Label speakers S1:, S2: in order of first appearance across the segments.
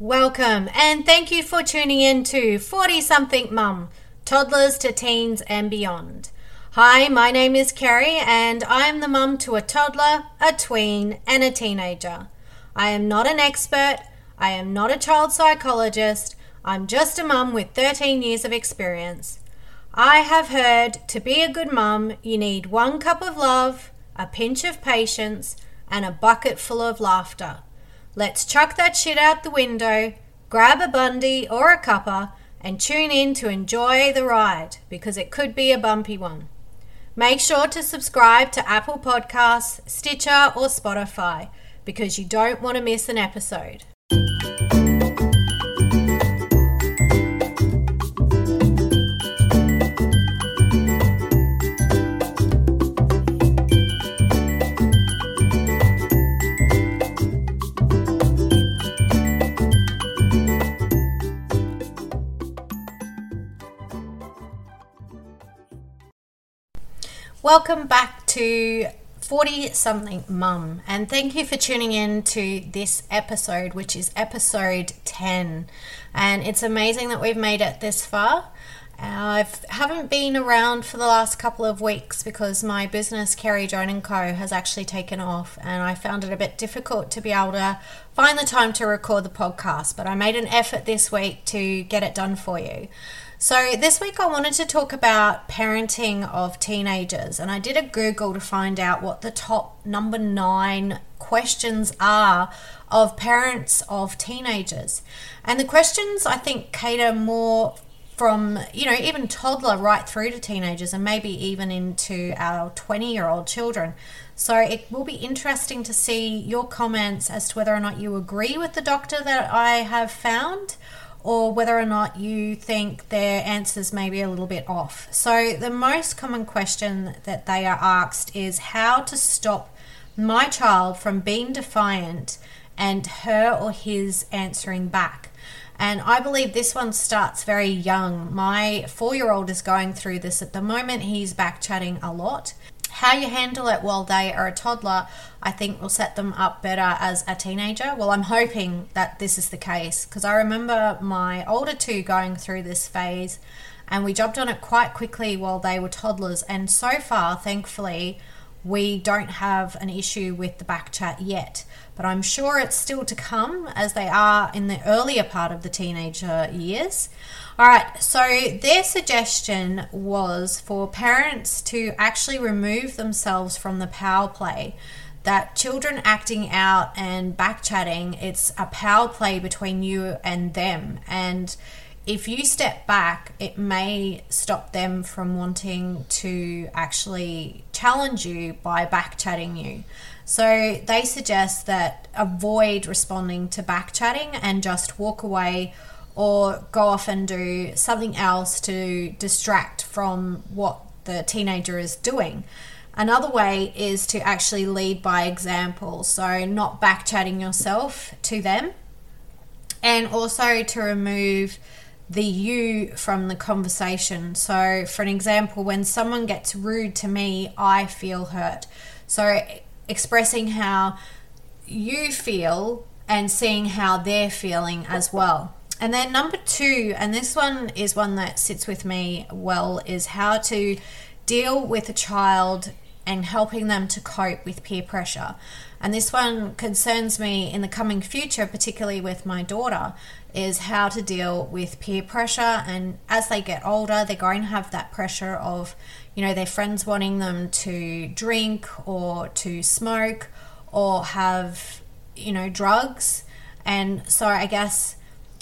S1: Welcome and thank you for tuning in to 40 something mum, toddlers to teens and beyond. Hi, my name is Carrie, and I am the mum to a toddler, a tween, and a teenager. I am not an expert, I am not a child psychologist, I'm just a mum with 13 years of experience. I have heard to be a good mum, you need one cup of love, a pinch of patience, and a bucket full of laughter. Let's chuck that shit out the window, grab a Bundy or a cuppa, and tune in to enjoy the ride because it could be a bumpy one. Make sure to subscribe to Apple Podcasts, Stitcher, or Spotify because you don't want to miss an episode. Welcome back to 40 something mum, and thank you for tuning in to this episode, which is episode 10. And it's amazing that we've made it this far. Uh, I haven't been around for the last couple of weeks because my business, Kerry and Co, has actually taken off, and I found it a bit difficult to be able to find the time to record the podcast. But I made an effort this week to get it done for you. So, this week I wanted to talk about parenting of teenagers, and I did a Google to find out what the top number nine questions are of parents of teenagers. And the questions I think cater more from, you know, even toddler right through to teenagers, and maybe even into our 20 year old children. So, it will be interesting to see your comments as to whether or not you agree with the doctor that I have found or whether or not you think their answers may be a little bit off. So, the most common question that they are asked is how to stop my child from being defiant and her or his answering back. And I believe this one starts very young. My four year old is going through this at the moment. He's back chatting a lot. How you handle it while they are a toddler, I think will set them up better as a teenager. Well, I'm hoping that this is the case because I remember my older two going through this phase and we jumped on it quite quickly while they were toddlers. And so far, thankfully, we don't have an issue with the back chat yet, but I'm sure it's still to come as they are in the earlier part of the teenager years. All right, so their suggestion was for parents to actually remove themselves from the power play. That children acting out and back chatting, it's a power play between you and them. And if you step back, it may stop them from wanting to actually challenge you by back chatting you. So they suggest that avoid responding to back chatting and just walk away or go off and do something else to distract from what the teenager is doing. Another way is to actually lead by example, so not back chatting yourself to them, and also to remove the you from the conversation. So, for an example, when someone gets rude to me, I feel hurt. So, expressing how you feel and seeing how they're feeling as well. And then number two, and this one is one that sits with me well, is how to deal with a child and helping them to cope with peer pressure. And this one concerns me in the coming future, particularly with my daughter, is how to deal with peer pressure. And as they get older, they're going to have that pressure of, you know, their friends wanting them to drink or to smoke or have, you know, drugs. And so I guess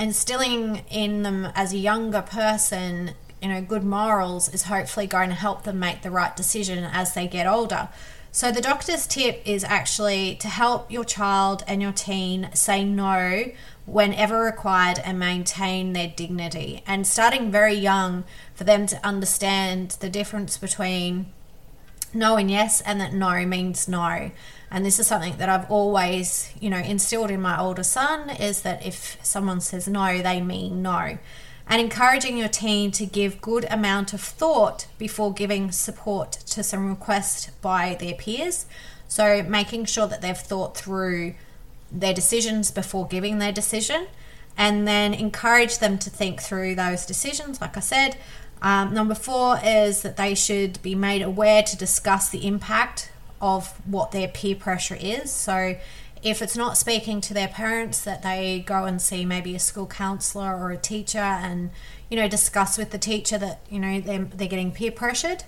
S1: instilling in them as a younger person you know good morals is hopefully going to help them make the right decision as they get older. So the doctor's tip is actually to help your child and your teen say no whenever required and maintain their dignity. And starting very young for them to understand the difference between no and yes and that no means no and this is something that I've always, you know, instilled in my older son is that if someone says no, they mean no. And encouraging your teen to give good amount of thought before giving support to some request by their peers. So making sure that they've thought through their decisions before giving their decision and then encourage them to think through those decisions, like I said. Um, number four is that they should be made aware to discuss the impact of what their peer pressure is. So, if it's not speaking to their parents, that they go and see maybe a school counselor or a teacher and, you know, discuss with the teacher that, you know, they're, they're getting peer pressured.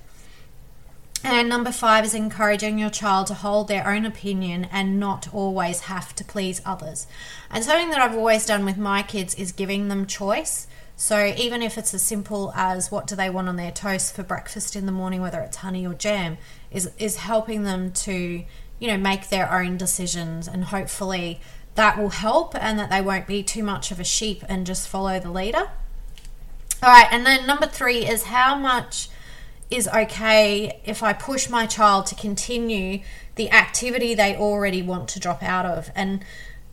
S1: And number five is encouraging your child to hold their own opinion and not always have to please others. And something that I've always done with my kids is giving them choice. So even if it's as simple as what do they want on their toast for breakfast in the morning, whether it's honey or jam, is is helping them to, you know, make their own decisions and hopefully that will help and that they won't be too much of a sheep and just follow the leader. All right, and then number 3 is how much is okay if I push my child to continue the activity they already want to drop out of. And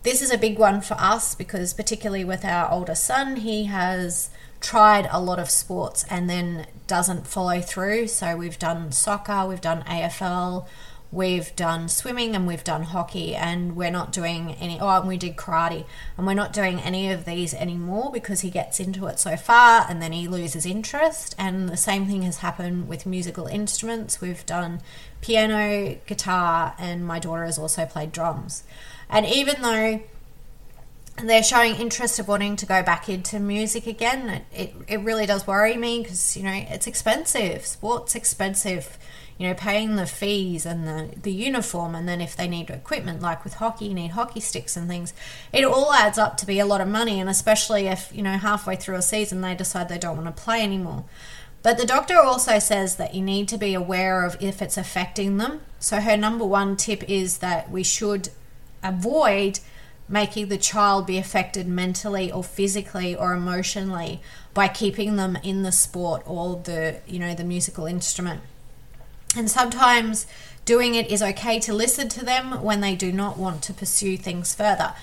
S1: this is a big one for us because, particularly with our older son, he has tried a lot of sports and then doesn't follow through. So we've done soccer, we've done AFL, we've done swimming and we've done hockey and we're not doing any oh and we did karate. And we're not doing any of these anymore because he gets into it so far and then he loses interest. And the same thing has happened with musical instruments. We've done piano guitar and my daughter has also played drums. And even though they're showing interest of wanting to go back into music again it, it, it really does worry me because you know it's expensive sports expensive you know, paying the fees and the, the uniform, and then if they need equipment, like with hockey, you need hockey sticks and things, it all adds up to be a lot of money. And especially if, you know, halfway through a season they decide they don't want to play anymore. But the doctor also says that you need to be aware of if it's affecting them. So her number one tip is that we should avoid making the child be affected mentally or physically or emotionally by keeping them in the sport or the you know the musical instrument and sometimes doing it is okay to listen to them when they do not want to pursue things further.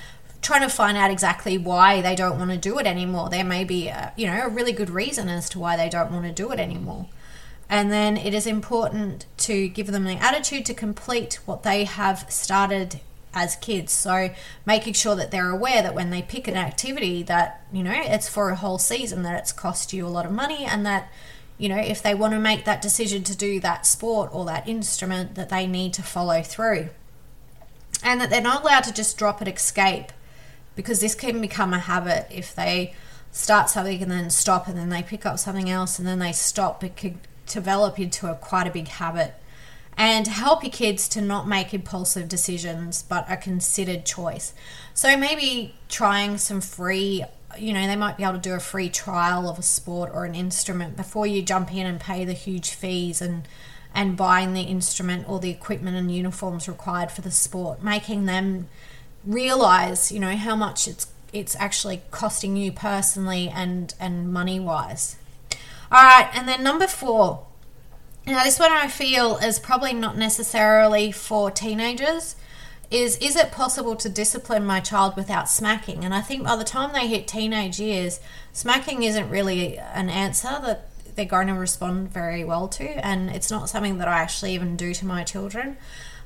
S1: Trying to find out exactly why they don't want to do it anymore. There may be, a, you know, a really good reason as to why they don't want to do it anymore. And then it is important to give them the attitude to complete what they have started as kids. So making sure that they're aware that when they pick an activity that, you know, it's for a whole season, that it's cost you a lot of money and that you know, if they want to make that decision to do that sport or that instrument, that they need to follow through. And that they're not allowed to just drop it, escape, because this can become a habit. If they start something and then stop, and then they pick up something else and then they stop, it could develop into a quite a big habit. And help your kids to not make impulsive decisions, but a considered choice. So maybe trying some free you know, they might be able to do a free trial of a sport or an instrument before you jump in and pay the huge fees and and buying the instrument or the equipment and uniforms required for the sport, making them realize, you know, how much it's it's actually costing you personally and and money wise. All right, and then number 4. Now this one I feel is probably not necessarily for teenagers is is it possible to discipline my child without smacking? And I think by the time they hit teenage years, smacking isn't really an answer that they're going to respond very well to, and it's not something that I actually even do to my children.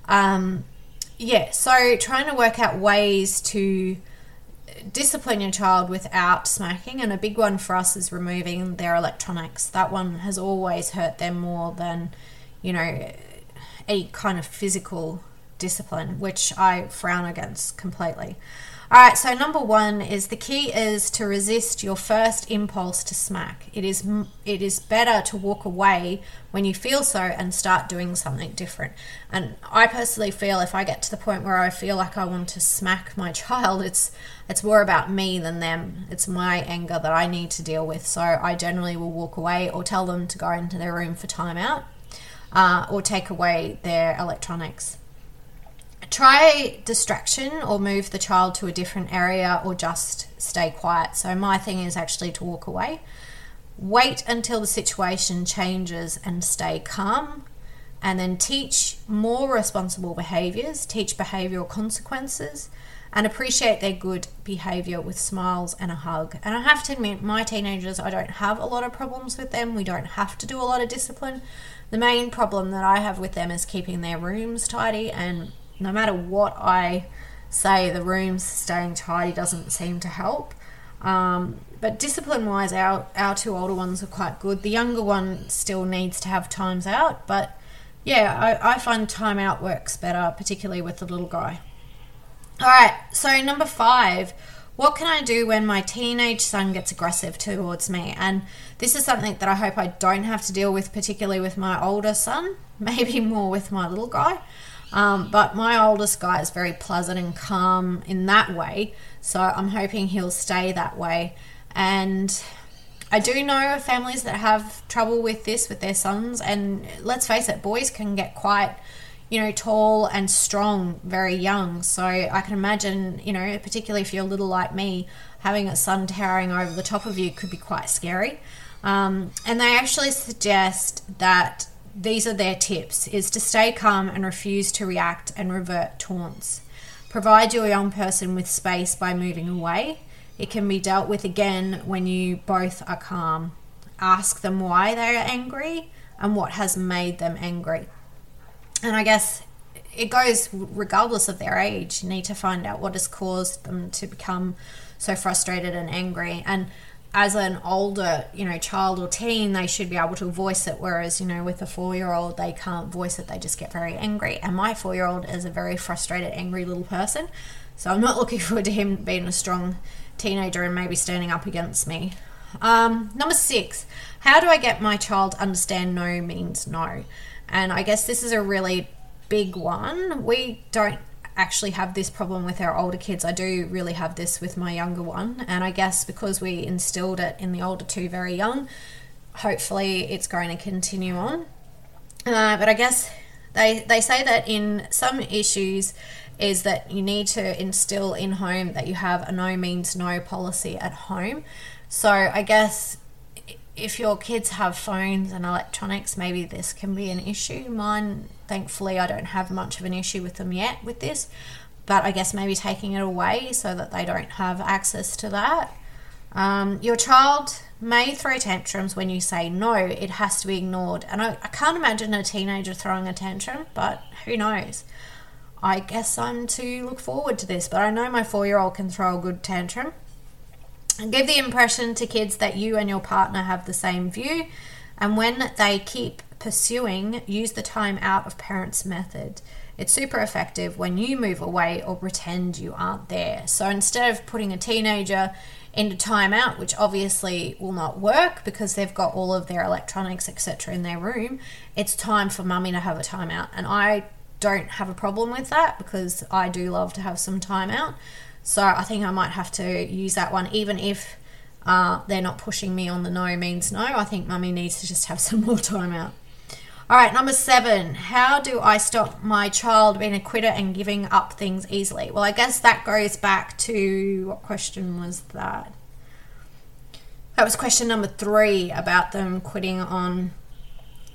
S1: Um, yeah, so trying to work out ways to discipline your child without smacking, and a big one for us is removing their electronics. That one has always hurt them more than, you know, any kind of physical discipline, which I frown against completely. All right, so number one is the key is to resist your first impulse to smack. It is it is better to walk away when you feel so and start doing something different. And I personally feel if I get to the point where I feel like I want to smack my child, it's it's more about me than them. It's my anger that I need to deal with. So I generally will walk away or tell them to go into their room for timeout, uh, or take away their electronics. Try distraction or move the child to a different area or just stay quiet. So, my thing is actually to walk away. Wait until the situation changes and stay calm. And then teach more responsible behaviors, teach behavioral consequences, and appreciate their good behavior with smiles and a hug. And I have to admit, my teenagers, I don't have a lot of problems with them. We don't have to do a lot of discipline. The main problem that I have with them is keeping their rooms tidy and no matter what I say, the room's staying tidy doesn't seem to help. Um, but discipline wise, our, our two older ones are quite good. The younger one still needs to have times out, but yeah, I, I find time out works better, particularly with the little guy. All right, so number five, what can I do when my teenage son gets aggressive towards me? And this is something that I hope I don't have to deal with, particularly with my older son, maybe more with my little guy. Um, but my oldest guy is very pleasant and calm in that way. So I'm hoping he'll stay that way. And I do know of families that have trouble with this with their sons. And let's face it, boys can get quite, you know, tall and strong very young. So I can imagine, you know, particularly if you're little like me, having a son towering over the top of you could be quite scary. Um, and they actually suggest that these are their tips is to stay calm and refuse to react and revert taunts. Provide your young person with space by moving away. It can be dealt with again when you both are calm. Ask them why they are angry and what has made them angry. And I guess it goes regardless of their age. You need to find out what has caused them to become so frustrated and angry. And as an older, you know, child or teen, they should be able to voice it. Whereas, you know, with a four year old, they can't voice it. They just get very angry. And my four year old is a very frustrated, angry little person. So I'm not looking forward to him being a strong teenager and maybe standing up against me. Um, number six, how do I get my child to understand no means no? And I guess this is a really big one. We don't actually have this problem with our older kids. I do really have this with my younger one. And I guess because we instilled it in the older two very young, hopefully it's going to continue on. Uh, but I guess they, they say that in some issues, is that you need to instill in home that you have a no means no policy at home. So I guess if your kids have phones and electronics, maybe this can be an issue. Mine, thankfully, I don't have much of an issue with them yet with this, but I guess maybe taking it away so that they don't have access to that. Um, your child may throw tantrums when you say no, it has to be ignored. And I, I can't imagine a teenager throwing a tantrum, but who knows? I guess I'm to look forward to this, but I know my four year old can throw a good tantrum. Give the impression to kids that you and your partner have the same view. And when they keep pursuing, use the time out of parents method. It's super effective when you move away or pretend you aren't there. So instead of putting a teenager into timeout, which obviously will not work because they've got all of their electronics, etc., in their room, it's time for mummy to have a timeout. And I don't have a problem with that because I do love to have some time out. So I think I might have to use that one, even if uh, they're not pushing me on the no means no. I think mummy needs to just have some more time out. All right, number seven. How do I stop my child being a quitter and giving up things easily? Well, I guess that goes back to what question was that? That was question number three about them quitting on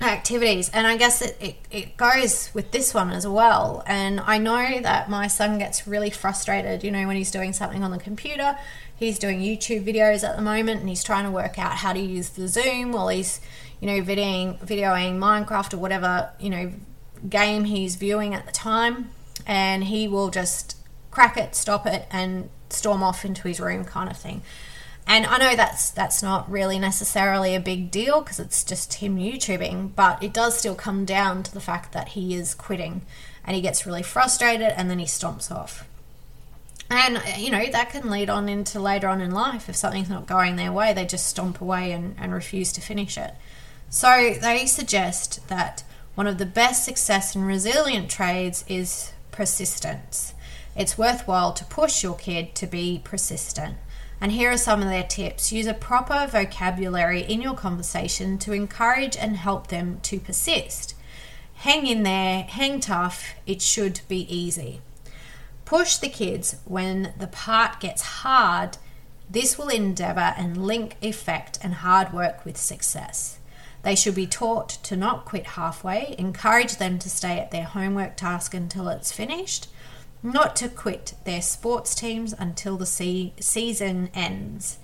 S1: activities and i guess it, it, it goes with this one as well. And i know that my son gets really frustrated you know when he's doing something on the computer. He's doing youtube videos at the moment and he's trying to work out how to use the zoom while he's you know videoing videoing minecraft or whatever you know game he's viewing at the time. And he will just crack it stop it and storm off into his room kind of thing and I know that's that's not really necessarily a big deal because it's just him YouTubing, but it does still come down to the fact that he is quitting and he gets really frustrated and then he stomps off. And uh, you know, that can lead on into later on in life. If something's not going their way, they just stomp away and, and refuse to finish it. So they suggest that one of the best success and resilient trades is persistence. It's worthwhile to push your kid to be persistent. And here are some of their tips. Use a proper vocabulary in your conversation to encourage and help them to persist. Hang in there, hang tough, it should be easy. Push the kids when the part gets hard. This will endeavour and link effect and hard work with success. They should be taught to not quit halfway, encourage them to stay at their homework task until it's finished, not to quit their sports teams until the se- season ends,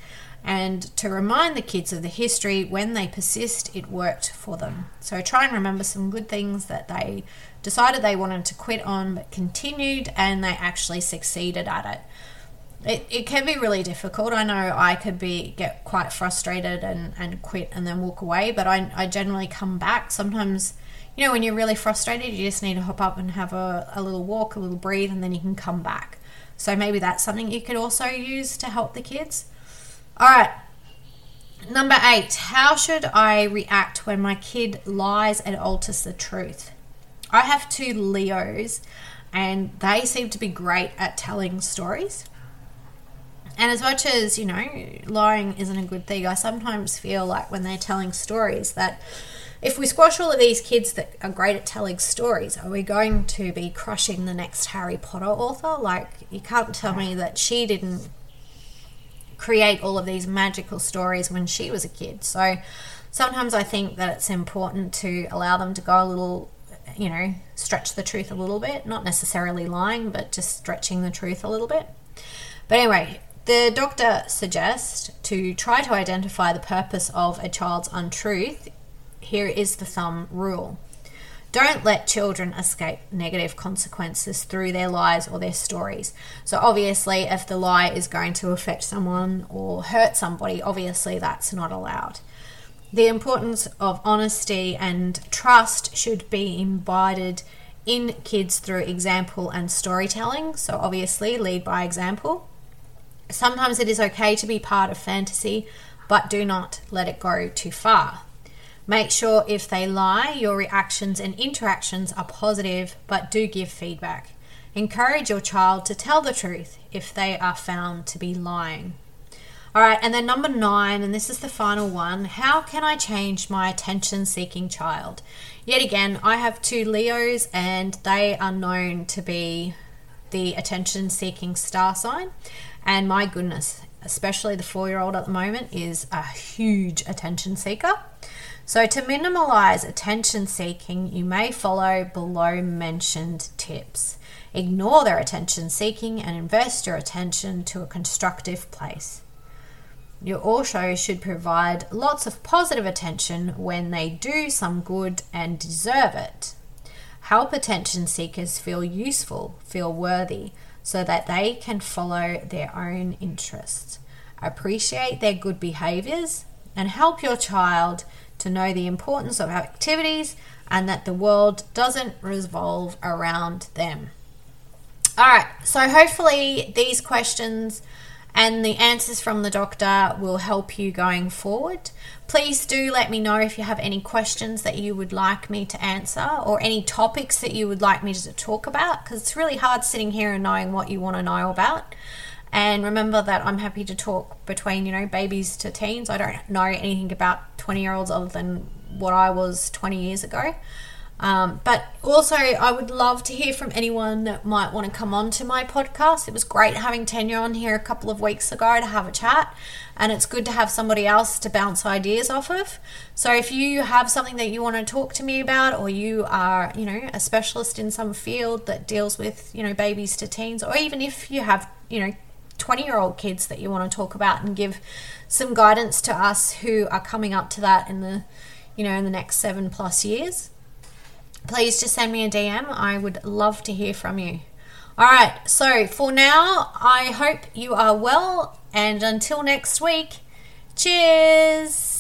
S1: and to remind the kids of the history when they persist, it worked for them. So try and remember some good things that they decided they wanted to quit on but continued and they actually succeeded at it. it, it can be really difficult. I know I could be get quite frustrated and, and quit and then walk away, but I, I generally come back. Sometimes, you know, when you're really frustrated, you just need to hop up and have a, a little walk, a little breathe, and then you can come back. So maybe that's something you could also use to help the kids. All right. Number eight, how should I react when my kid lies and alters the truth? I have two Leos and they seem to be great at telling stories. And as much as, you know, lying isn't a good thing, I sometimes feel like when they're telling stories that if we squash all of these kids that are great at telling stories, are we going to be crushing the next Harry Potter author? Like, you can't tell me that she didn't create all of these magical stories when she was a kid. So sometimes I think that it's important to allow them to go a little, you know, stretch the truth a little bit, not necessarily lying, but just stretching the truth a little bit. But anyway, the doctor suggests to try to identify the purpose of a child's untruth. Here is the thumb rule. Don't let children escape negative consequences through their lies or their stories. So, obviously, if the lie is going to affect someone or hurt somebody, obviously that's not allowed. The importance of honesty and trust should be embodied in kids through example and storytelling. So, obviously, lead by example. Sometimes it is okay to be part of fantasy, but do not let it go too far. Make sure if they lie, your reactions and interactions are positive, but do give feedback. Encourage your child to tell the truth if they are found to be lying. All right, and then number nine, and this is the final one how can I change my attention seeking child? Yet again, I have two Leos, and they are known to be the attention seeking star sign. And my goodness, especially the four year old at the moment, is a huge attention seeker. So, to minimize attention seeking, you may follow below mentioned tips. Ignore their attention seeking and invest your attention to a constructive place. You also should provide lots of positive attention when they do some good and deserve it. Help attention seekers feel useful, feel worthy, so that they can follow their own interests. Appreciate their good behaviors and help your child to know the importance of our activities and that the world doesn't revolve around them. All right, so hopefully these questions and the answers from the doctor will help you going forward. Please do let me know if you have any questions that you would like me to answer or any topics that you would like me to talk about because it's really hard sitting here and knowing what you want to know about. And remember that I'm happy to talk between, you know, babies to teens. I don't know anything about 20 year olds other than what I was 20 years ago. Um, but also, I would love to hear from anyone that might want to come on to my podcast. It was great having Tanya on here a couple of weeks ago to have a chat, and it's good to have somebody else to bounce ideas off of. So, if you have something that you want to talk to me about, or you are, you know, a specialist in some field that deals with, you know, babies to teens, or even if you have, you know, 20 year old kids that you want to talk about and give some guidance to us who are coming up to that in the, you know, in the next seven plus years please just send me a DM. I would love to hear from you. All right, so for now, I hope you are well, and until next week, cheers.